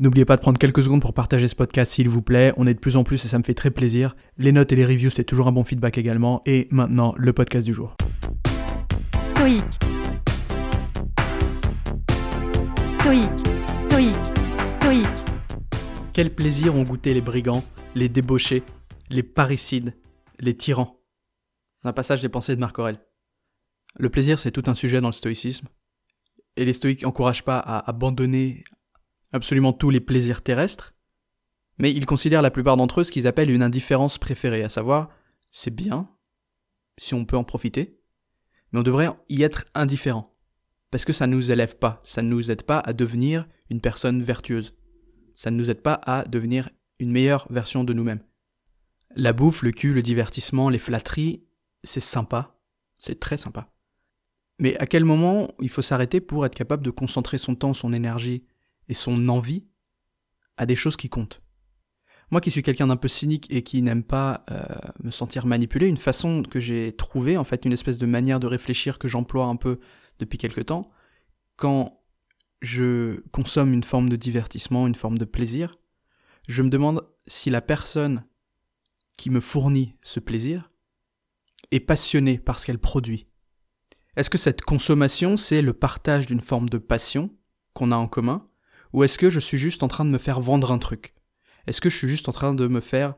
N'oubliez pas de prendre quelques secondes pour partager ce podcast s'il vous plaît. On est de plus en plus et ça me fait très plaisir. Les notes et les reviews, c'est toujours un bon feedback également. Et maintenant, le podcast du jour. Stoïque. Stoïque. Stoïque. Stoïque. Quel plaisir ont goûté les brigands, les débauchés, les parricides, les tyrans? Un passage des pensées de Marc Aurèle. Le plaisir, c'est tout un sujet dans le stoïcisme. Et les stoïques n'encouragent pas à abandonner absolument tous les plaisirs terrestres, mais ils considèrent la plupart d'entre eux ce qu'ils appellent une indifférence préférée, à savoir, c'est bien, si on peut en profiter, mais on devrait y être indifférent, parce que ça ne nous élève pas, ça ne nous aide pas à devenir une personne vertueuse, ça ne nous aide pas à devenir une meilleure version de nous-mêmes. La bouffe, le cul, le divertissement, les flatteries, c'est sympa, c'est très sympa. Mais à quel moment il faut s'arrêter pour être capable de concentrer son temps, son énergie et son envie à des choses qui comptent. Moi qui suis quelqu'un d'un peu cynique et qui n'aime pas euh, me sentir manipulé, une façon que j'ai trouvée, en fait une espèce de manière de réfléchir que j'emploie un peu depuis quelque temps, quand je consomme une forme de divertissement, une forme de plaisir, je me demande si la personne qui me fournit ce plaisir est passionnée par ce qu'elle produit. Est-ce que cette consommation, c'est le partage d'une forme de passion qu'on a en commun Ou est-ce que je suis juste en train de me faire vendre un truc? Est-ce que je suis juste en train de me faire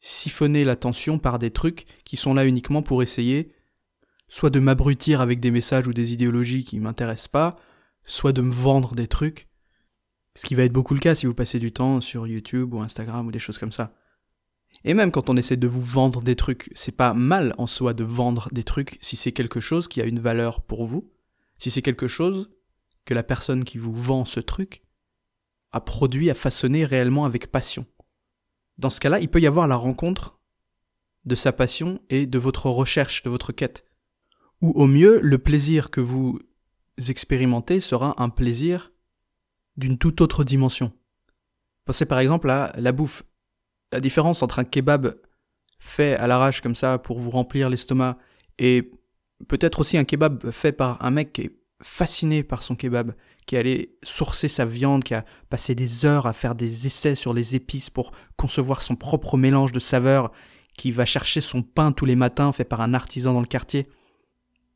siphonner l'attention par des trucs qui sont là uniquement pour essayer soit de m'abrutir avec des messages ou des idéologies qui m'intéressent pas, soit de me vendre des trucs, ce qui va être beaucoup le cas si vous passez du temps sur YouTube ou Instagram ou des choses comme ça. Et même quand on essaie de vous vendre des trucs, c'est pas mal en soi de vendre des trucs si c'est quelque chose qui a une valeur pour vous, si c'est quelque chose que la personne qui vous vend ce truc a produit, a façonné réellement avec passion. Dans ce cas-là, il peut y avoir la rencontre de sa passion et de votre recherche, de votre quête. Ou au mieux, le plaisir que vous expérimentez sera un plaisir d'une toute autre dimension. Pensez par exemple à la bouffe la différence entre un kebab fait à l'arrache comme ça pour vous remplir l'estomac et peut-être aussi un kebab fait par un mec qui est fasciné par son kebab, qui allait sourcer sa viande, qui a passé des heures à faire des essais sur les épices pour concevoir son propre mélange de saveurs, qui va chercher son pain tous les matins fait par un artisan dans le quartier.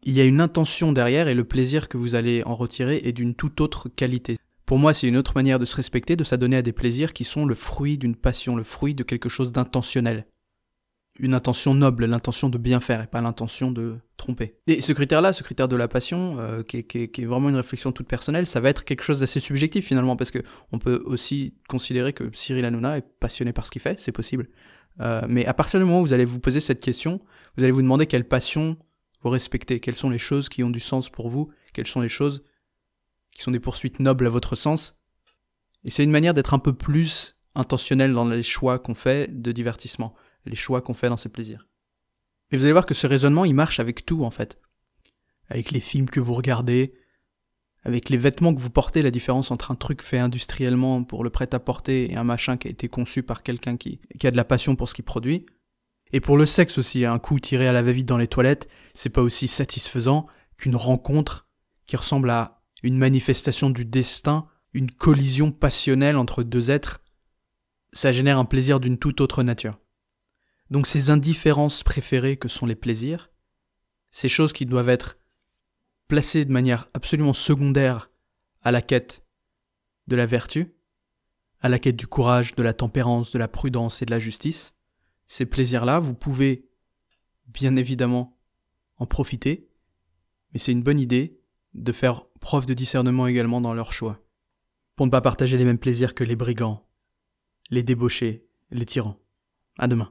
Il y a une intention derrière et le plaisir que vous allez en retirer est d'une toute autre qualité. Pour moi, c'est une autre manière de se respecter, de s'adonner à des plaisirs qui sont le fruit d'une passion, le fruit de quelque chose d'intentionnel. Une intention noble, l'intention de bien faire et pas l'intention de tromper. Et ce critère-là, ce critère de la passion, euh, qui, est, vraiment une réflexion toute personnelle, ça va être quelque chose d'assez subjectif finalement, parce que on peut aussi considérer que Cyril Hanouna est passionné par ce qu'il fait, c'est possible. Euh, mais à partir du moment où vous allez vous poser cette question, vous allez vous demander quelle passion vous respectez, quelles sont les choses qui ont du sens pour vous, quelles sont les choses qui sont des poursuites nobles à votre sens. Et c'est une manière d'être un peu plus intentionnel dans les choix qu'on fait de divertissement, les choix qu'on fait dans ses plaisirs. Et vous allez voir que ce raisonnement, il marche avec tout, en fait. Avec les films que vous regardez, avec les vêtements que vous portez, la différence entre un truc fait industriellement pour le prêt-à-porter et un machin qui a été conçu par quelqu'un qui, qui a de la passion pour ce qu'il produit. Et pour le sexe aussi, un coup tiré à la va-vite dans les toilettes, c'est pas aussi satisfaisant qu'une rencontre qui ressemble à une manifestation du destin, une collision passionnelle entre deux êtres, ça génère un plaisir d'une toute autre nature. Donc ces indifférences préférées que sont les plaisirs, ces choses qui doivent être placées de manière absolument secondaire à la quête de la vertu, à la quête du courage, de la tempérance, de la prudence et de la justice, ces plaisirs-là, vous pouvez bien évidemment en profiter, mais c'est une bonne idée de faire preuve de discernement également dans leurs choix, pour ne pas partager les mêmes plaisirs que les brigands, les débauchés, les tyrans. À demain.